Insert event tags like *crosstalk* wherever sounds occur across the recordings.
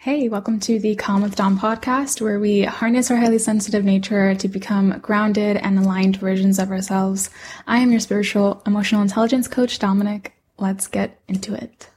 Hey, welcome to the Calm with Dom podcast, where we harness our highly sensitive nature to become grounded and aligned versions of ourselves. I am your spiritual emotional intelligence coach, Dominik. Let's get into it.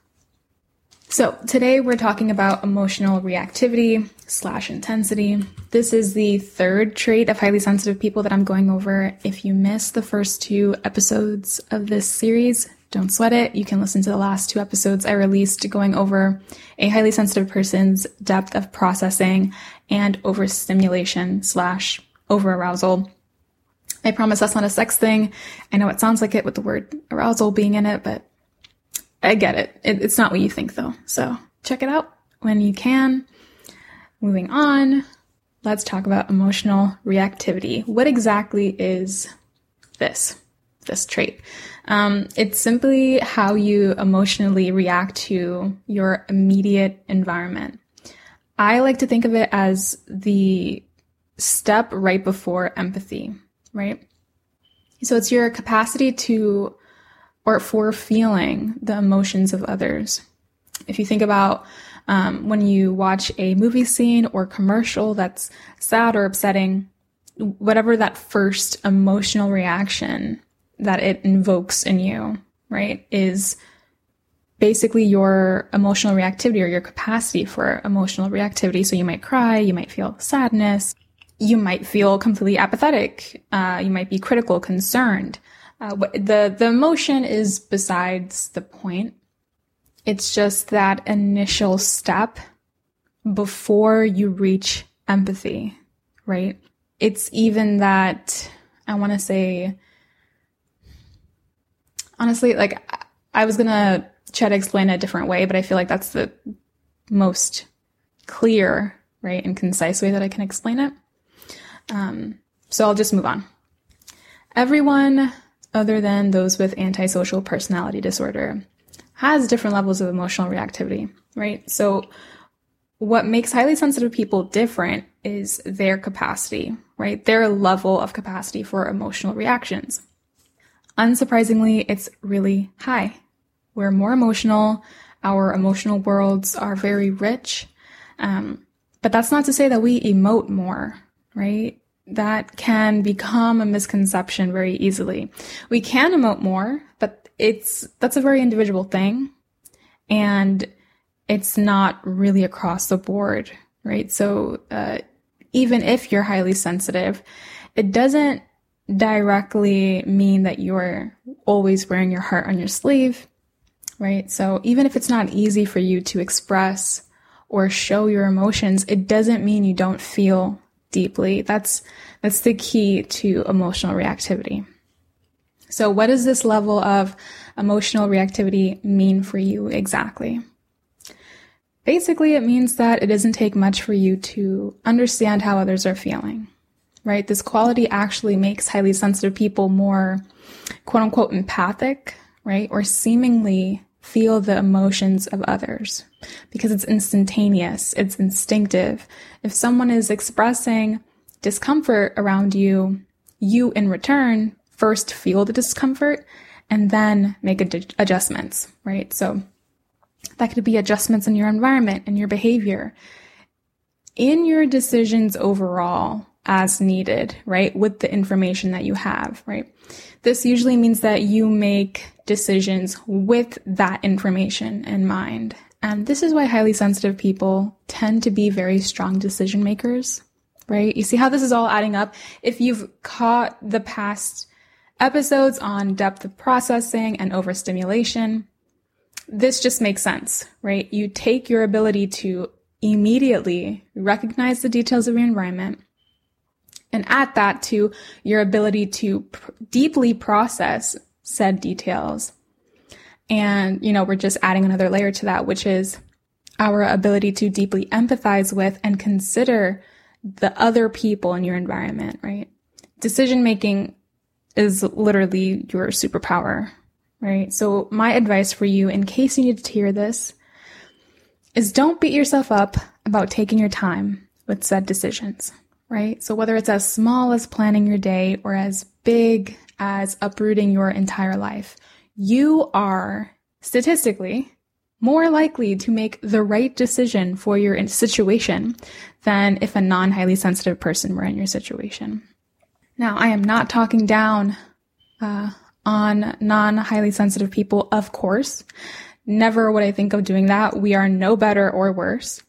So today we're talking about emotional reactivity slash intensity. This is the third trait of highly sensitive people that I'm going over. If you missed the first two episodes of this series, don't sweat it. You can listen to the last two episodes I released going over a highly sensitive person's depth of processing and overstimulation slash overarousal. I promise that's not a sex thing. I know it sounds like it with the word arousal being in it, but I get it. it it's not what you think though. So check it out when you can. Moving on, let's talk about emotional reactivity. What exactly is this? This trait. Um, it's simply how you emotionally react to your immediate environment. I like to think of it as the step right before empathy, right? So it's your capacity to or for feeling the emotions of others. If you think about um, when you watch a movie scene or commercial that's sad or upsetting, whatever that first emotional reaction that it invokes in you, right, is basically your emotional reactivity or your capacity for emotional reactivity. So you might cry, you might feel sadness, you might feel completely apathetic, uh, you might be critical, concerned. Uh, the the emotion is besides the point. It's just that initial step before you reach empathy, right? It's even that I want to say honestly, like I was gonna try to explain a different way, but I feel like that's the most clear, right, and concise way that I can explain it. Um, so I'll just move on. Everyone other than those with antisocial personality disorder has different levels of emotional reactivity, right? So what makes highly sensitive people different is their capacity, right? Their level of capacity for emotional reactions. Unsurprisingly, it's really high. We're more emotional. Our emotional worlds are very rich. Um, but that's not to say that we emote more, right? That can become a misconception very easily. We can emote more, but it's, that's a very individual thing. And it's not really across the board, right? So, uh, even if you're highly sensitive, it doesn't directly mean that you're always wearing your heart on your sleeve, right? So even if it's not easy for you to express or show your emotions, it doesn't mean you don't feel deeply. That's, that's the key to emotional reactivity. So what does this level of emotional reactivity mean for you exactly? Basically, it means that it doesn't take much for you to understand how others are feeling right? This quality actually makes highly sensitive people more quote unquote empathic, right? Or seemingly feel the emotions of others because it's instantaneous, it's instinctive. If someone is expressing discomfort around you, you in return first feel the discomfort and then make ad- adjustments, right? So that could be adjustments in your environment and your behavior. In your decisions overall, as needed, right? With the information that you have, right? This usually means that you make decisions with that information in mind. And this is why highly sensitive people tend to be very strong decision makers, right? You see how this is all adding up? If you've caught the past episodes on depth of processing and overstimulation, this just makes sense, right? You take your ability to immediately recognize the details of your environment, and add that to your ability to pr- deeply process said details. And, you know, we're just adding another layer to that, which is our ability to deeply empathize with and consider the other people in your environment, right? Decision making is literally your superpower, right? So my advice for you, in case you need to hear this, is don't beat yourself up about taking your time with said decisions right? So whether it's as small as planning your day or as big as uprooting your entire life, you are statistically more likely to make the right decision for your situation than if a non highly sensitive person were in your situation. Now, I am not talking down uh, on non highly sensitive people, of course. Never would I think of doing that. We are no better or worse.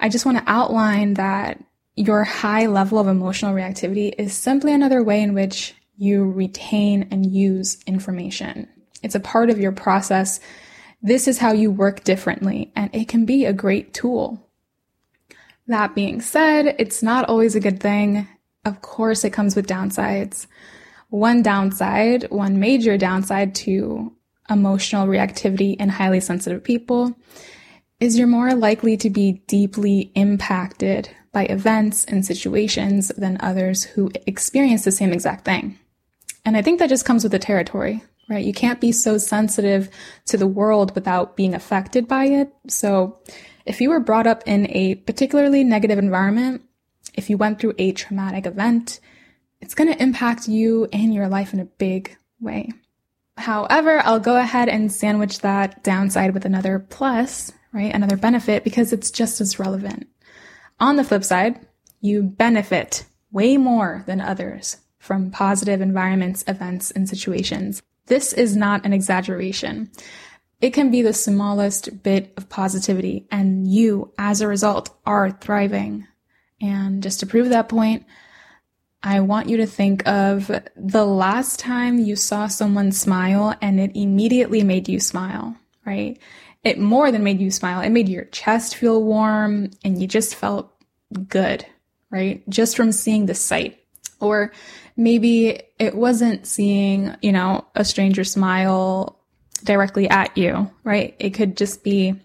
I just want to outline that your high level of emotional reactivity is simply another way in which you retain and use information. It's a part of your process. This is how you work differently, and it can be a great tool. That being said, it's not always a good thing. Of course, it comes with downsides. One downside, one major downside to emotional reactivity in highly sensitive people is you're more likely to be deeply impacted by events and situations than others who experience the same exact thing. And I think that just comes with the territory, right? You can't be so sensitive to the world without being affected by it. So if you were brought up in a particularly negative environment, if you went through a traumatic event, it's going to impact you and your life in a big way. However, I'll go ahead and sandwich that downside with another plus, right? Another benefit because it's just as relevant. On the flip side, you benefit way more than others from positive environments, events, and situations. This is not an exaggeration. It can be the smallest bit of positivity, and you, as a result, are thriving. And just to prove that point, I want you to think of the last time you saw someone smile and it immediately made you smile, right? It more than made you smile. It made your chest feel warm and you just felt good, right? Just from seeing the sight. Or maybe it wasn't seeing, you know, a stranger smile directly at you, right? It could just be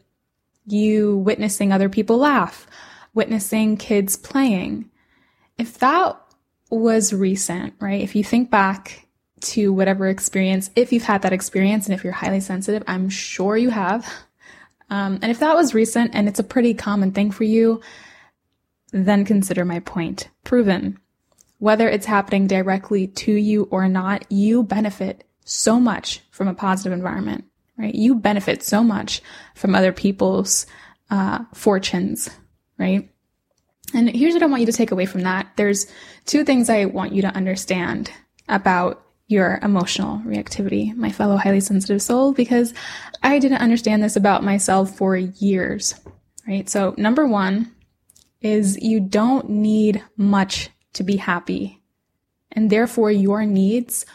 you witnessing other people laugh, witnessing kids playing. If that was recent, right? If you think back to whatever experience, if you've had that experience and if you're highly sensitive, I'm sure you have. Um, and if that was recent and it's a pretty common thing for you, then consider my point proven. Whether it's happening directly to you or not, you benefit so much from a positive environment, right? You benefit so much from other people's uh, fortunes, right? And here's what I want you to take away from that. There's two things I want you to understand about your emotional reactivity, my fellow highly sensitive soul, because I didn't understand this about myself for years, right? So number one is you don't need much to be happy. And therefore your needs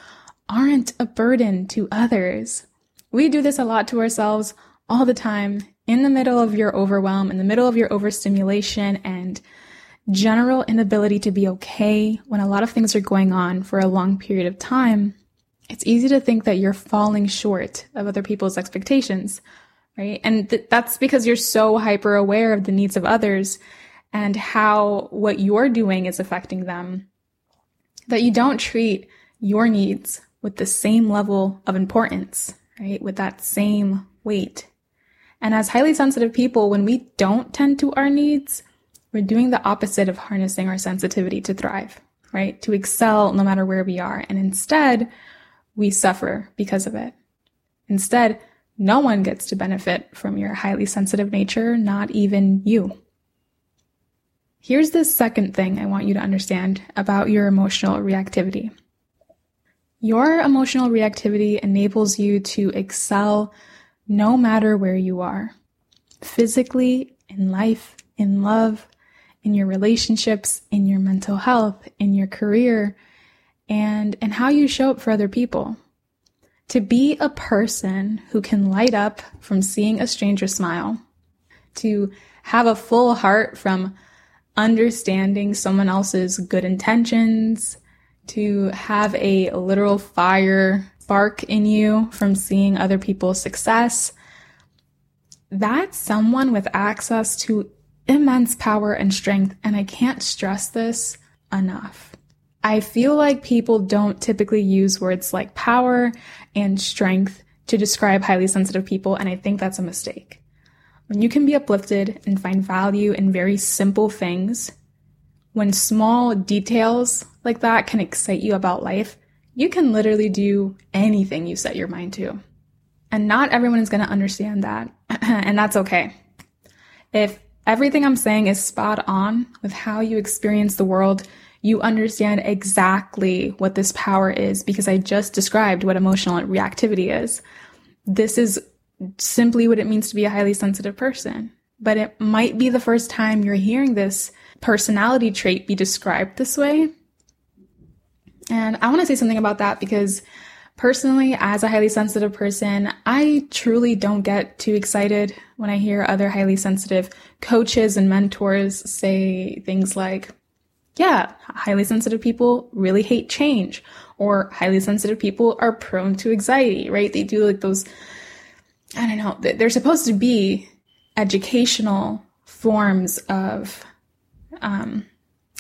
aren't a burden to others. We do this a lot to ourselves all the time in the middle of your overwhelm, in the middle of your overstimulation and general inability to be okay when a lot of things are going on for a long period of time, it's easy to think that you're falling short of other people's expectations, right? And th- that's because you're so hyper aware of the needs of others and how what you're doing is affecting them that you don't treat your needs with the same level of importance, right? With that same weight. And as highly sensitive people, when we don't tend to our needs, we're doing the opposite of harnessing our sensitivity to thrive, right? To excel no matter where we are. And instead, we suffer because of it. Instead, no one gets to benefit from your highly sensitive nature, not even you. Here's the second thing I want you to understand about your emotional reactivity. Your emotional reactivity enables you to excel no matter where you are. Physically, in life, in love, in your relationships, in your mental health, in your career, and, and how you show up for other people. To be a person who can light up from seeing a stranger smile, to have a full heart from understanding someone else's good intentions, to have a literal fire spark in you from seeing other people's success, that's someone with access to immense power and strength, and I can't stress this enough. I feel like people don't typically use words like power and strength to describe highly sensitive people, and I think that's a mistake. When you can be uplifted and find value in very simple things, when small details like that can excite you about life, you can literally do anything you set your mind to. And not everyone is going to understand that. *clears throat* and that's okay. If everything I'm saying is spot on with how you experience the world, you understand exactly what this power is because I just described what emotional reactivity is. This is simply what it means to be a highly sensitive person. But it might be the first time you're hearing this personality trait be described this way. And I want to say something about that because personally, as a highly sensitive person, I truly don't get too excited when I hear other highly sensitive coaches and mentors say things like, yeah, highly sensitive people really hate change, or highly sensitive people are prone to anxiety, right? They do like those, I don't know, they're supposed to be educational forms of um,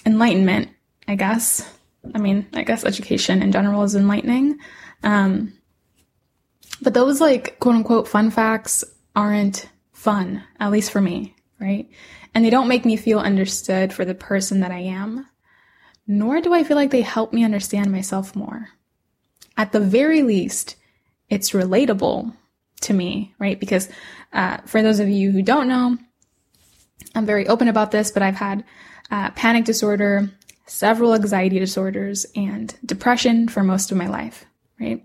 enlightenment, I guess. I mean, I guess education in general is enlightening. Um, but those like quote unquote fun facts aren't fun, at least for me, right? And they don't make me feel understood for the person that I am, nor do I feel like they help me understand myself more. At the very least, it's relatable to me, right? Because uh, for those of you who don't know, I'm very open about this, but I've had uh, panic disorder, several anxiety disorders, and depression for most of my life, right?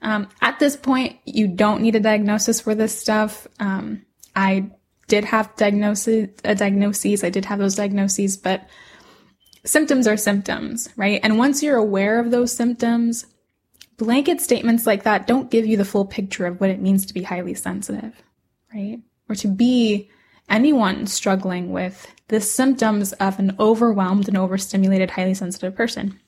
Um, at this point, you don't need a diagnosis for this stuff. Um, I did have diagnosis, a diagnoses. I did have those diagnoses, but symptoms are symptoms, right? And once you're aware of those symptoms, blanket statements like that don't give you the full picture of what it means to be highly sensitive, right? Or to be anyone struggling with the symptoms of an overwhelmed and overstimulated, highly sensitive person.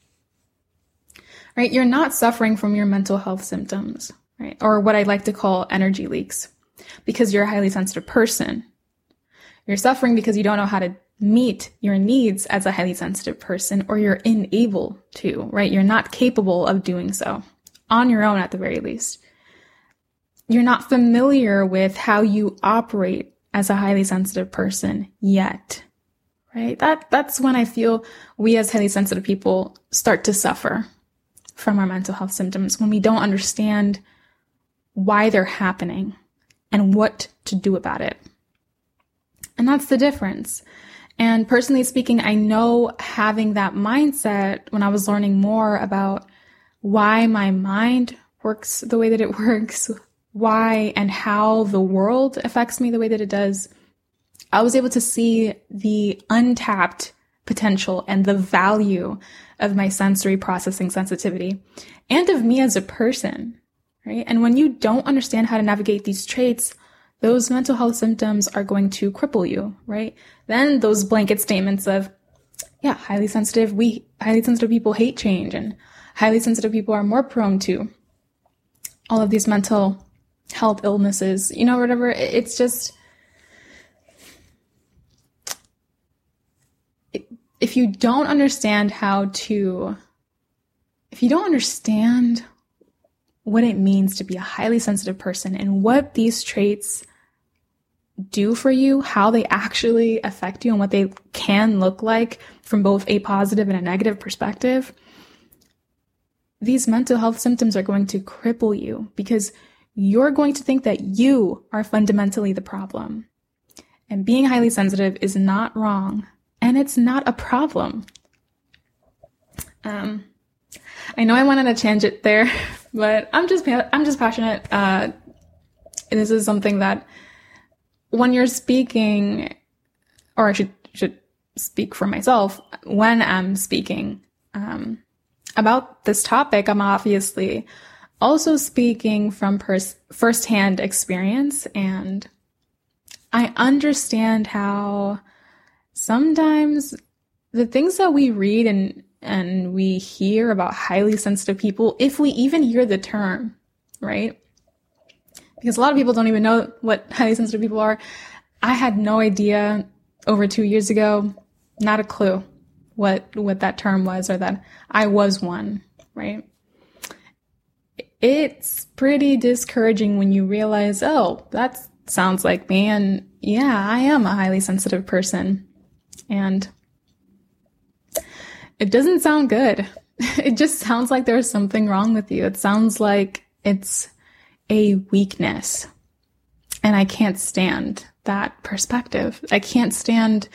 Right? You're not suffering from your mental health symptoms, right? Or what I like to call energy leaks because you're a highly sensitive person. You're suffering because you don't know how to meet your needs as a highly sensitive person or you're unable to, right? You're not capable of doing so on your own at the very least. You're not familiar with how you operate as a highly sensitive person yet. Right? That that's when I feel we as highly sensitive people start to suffer from our mental health symptoms when we don't understand why they're happening and what to do about it. And that's the difference. And personally speaking, I know having that mindset when I was learning more about why my mind works the way that it *laughs* works, why and how the world affects me the way that it does, I was able to see the untapped potential and the value of my sensory processing sensitivity and of me as a person, right? And when you don't understand how to navigate these traits, those mental health symptoms are going to cripple you, right? Then those blanket statements of, yeah, highly sensitive, we, highly sensitive people hate change and highly sensitive people are more prone to all of these mental health illnesses, you know, whatever. It's just, if you don't understand how to, if you don't understand what it means to be a highly sensitive person and what these traits do for you, how they actually affect you, and what they can look like from both a positive and a negative perspective, these mental health symptoms are going to cripple you because you're going to think that you are fundamentally the problem. And being highly sensitive is not wrong, and it's not a problem. Um, I know I went on a tangent there, *laughs* but I'm just I'm just passionate. Uh, this is something that when you're speaking, or I should should speak for myself when I'm speaking um, about this topic. I'm obviously also speaking from pers- firsthand experience and I understand how sometimes the things that we read and and we hear about highly sensitive people, if we even hear the term, right? Because a lot of people don't even know what *laughs* highly sensitive people are. I had no idea over two years ago, not a clue what what that term was or that I was one, right? it's pretty discouraging when you realize, oh, that sounds like me. And yeah, I am a highly sensitive person. And it doesn't sound good. *laughs* It just sounds like there's something wrong with you. It sounds like it's a weakness. And I can't stand that perspective. I can't stand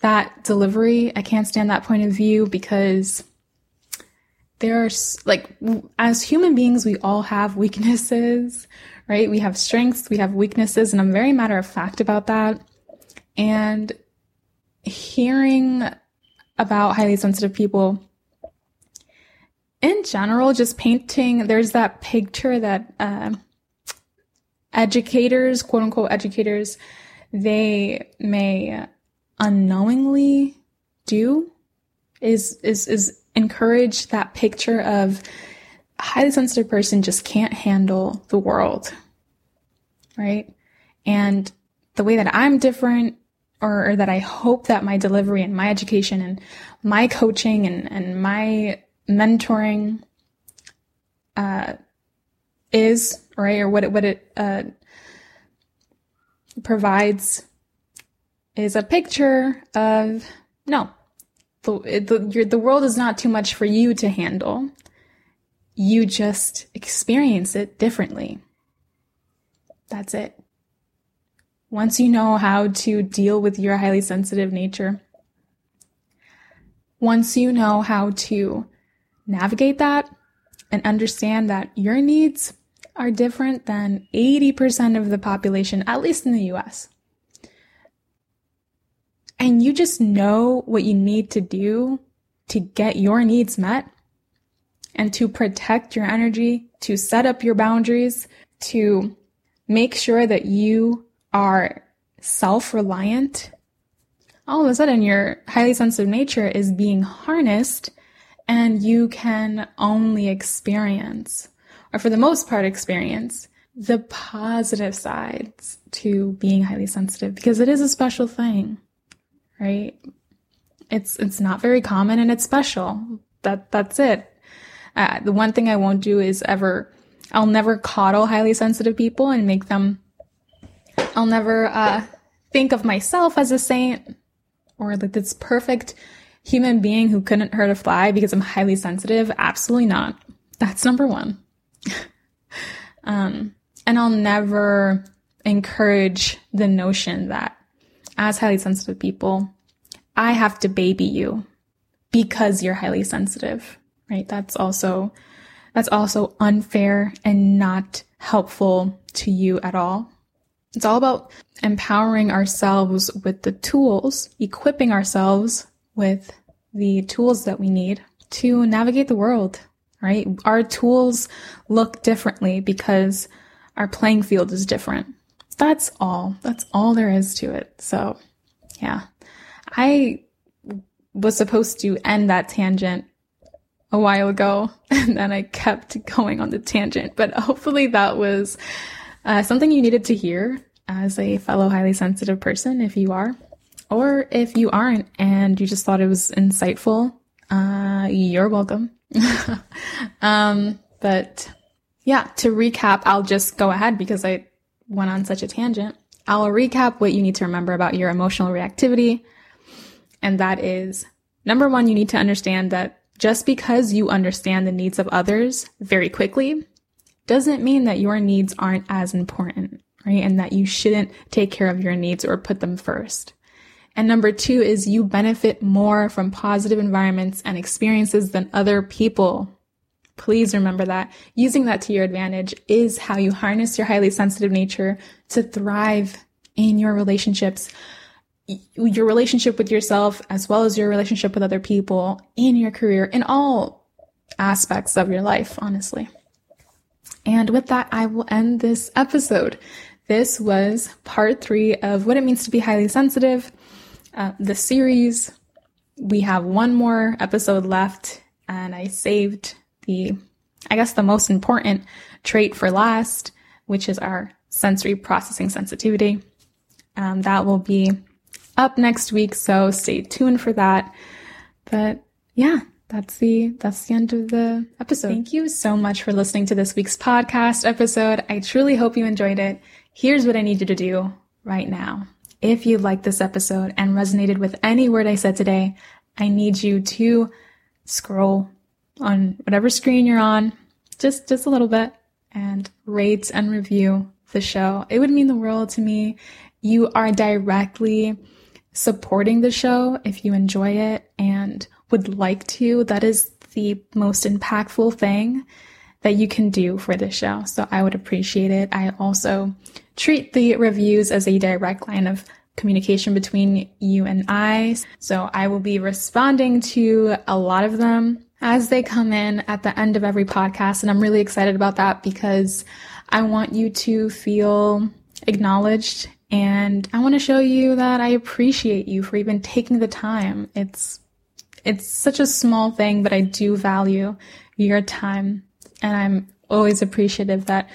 that delivery. I can't stand that point of view because there's like, as human beings, we all have *laughs* weaknesses, right? We have strengths, we have weaknesses, and I'm very matter of fact about that. And hearing about highly sensitive people in general, just painting, there's that picture that uh, educators, quote unquote educators, they may unknowingly do is is is encourage that picture of a highly sensitive person just can't handle the world. Right? And the way that I'm different or, or, that I hope that my delivery and my education and my coaching and, and my mentoring uh, is, right? Or what it, what it uh, provides is a picture of no, the, the, your, the world is not too much for you to handle. You just experience it differently. That's it. Once you know how to deal with your highly sensitive nature, once you know how to navigate that and understand that your needs are different than 80% of the population, at least in the US. And you just know what you need to do to get your needs met and to protect your energy, to set up your boundaries, to make sure that you are self reliant. All of a sudden, your highly sensitive nature is being harnessed and you can only experience, or for the most part, experience the positive sides to being highly sensitive because it is a special thing, right? It's, it's not very common and it's special. That, that's it. Uh, the one thing I won't do is ever, I'll never coddle highly sensitive people and make them, I'll never, uh, think of myself as a saint or like this perfect human being who couldn't hurt a fly because I'm highly sensitive? Absolutely not. That's number one. *laughs* um, and I'll never encourage the notion that as highly sensitive people, I have to baby you because you're highly sensitive, right? That's also, that's also unfair and not helpful to you at all. It's all about empowering ourselves with the tools, equipping ourselves with the tools that we need to navigate the world, right? Our tools look differently because our playing field is different. That's all. That's all there is to it. So, yeah. I was supposed to end that tangent a while ago *laughs* and then I kept *laughs* going on the tangent, but hopefully that was uh, something you needed to hear as a fellow highly sensitive person if you are. Or if you aren't and you just thought it was insightful, uh, you're welcome. *laughs* um, but yeah, to recap, I'll just go ahead because I went on such a tangent. I'll recap what you need to remember about your emotional reactivity. And that is number one, you need to understand that just because you understand the needs of others very quickly doesn't mean that your needs aren't as important, right? And that you shouldn't take care of your needs or put them first. And number two is you benefit more from positive environments and experiences than other people. Please remember that. Using that to your advantage is how you harness your highly sensitive nature to thrive in your relationships, your relationship with yourself, as well as your relationship with other people, in your career, in all aspects of your life, honestly. And with that, I will end this episode. This was part three of what it means to be highly sensitive uh, the series. We have one more episode left, and I saved the, I guess, the most important trait for last, which is our sensory processing sensitivity. Um, that will be up next week, so stay tuned for that. But yeah, that's the that's the end of the episode. Thank you so much for listening to this week's podcast episode. I truly hope you enjoyed it. Here's what I need you to do right now. If you liked this episode and resonated with any word I said today, I need you to scroll on whatever screen you're on, just, just a little bit and rate and review the show. It would mean the world to me. You are directly supporting the show if you enjoy it and would like to. That is the most impactful thing that you can do for this show. So I would appreciate it. I also treat the reviews as a direct line of communication between you and I. So I will be responding to a lot of them as they come in at the end of every podcast. And I'm really excited about that because I want you to feel acknowledged and I want to show you that I appreciate you for even taking the time. It's it's such a small thing, but I do value your time and I'm always appreciative that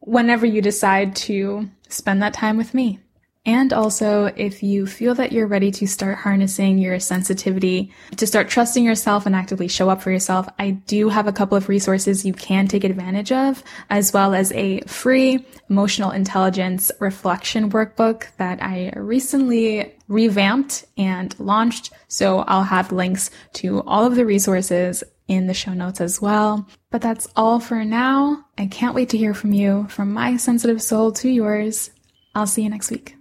whenever you decide to spend that time with me. And also, if you feel that you're ready to start harnessing your sensitivity, to start trusting yourself and actively show up for yourself, I do have a couple of resources you can take advantage of, as well as a free emotional intelligence reflection workbook that I recently revamped and launched. So I'll have links to all of the resources in the show notes as well. But that's all for now. I can't wait to hear from you, from my sensitive soul to yours. I'll see you next week.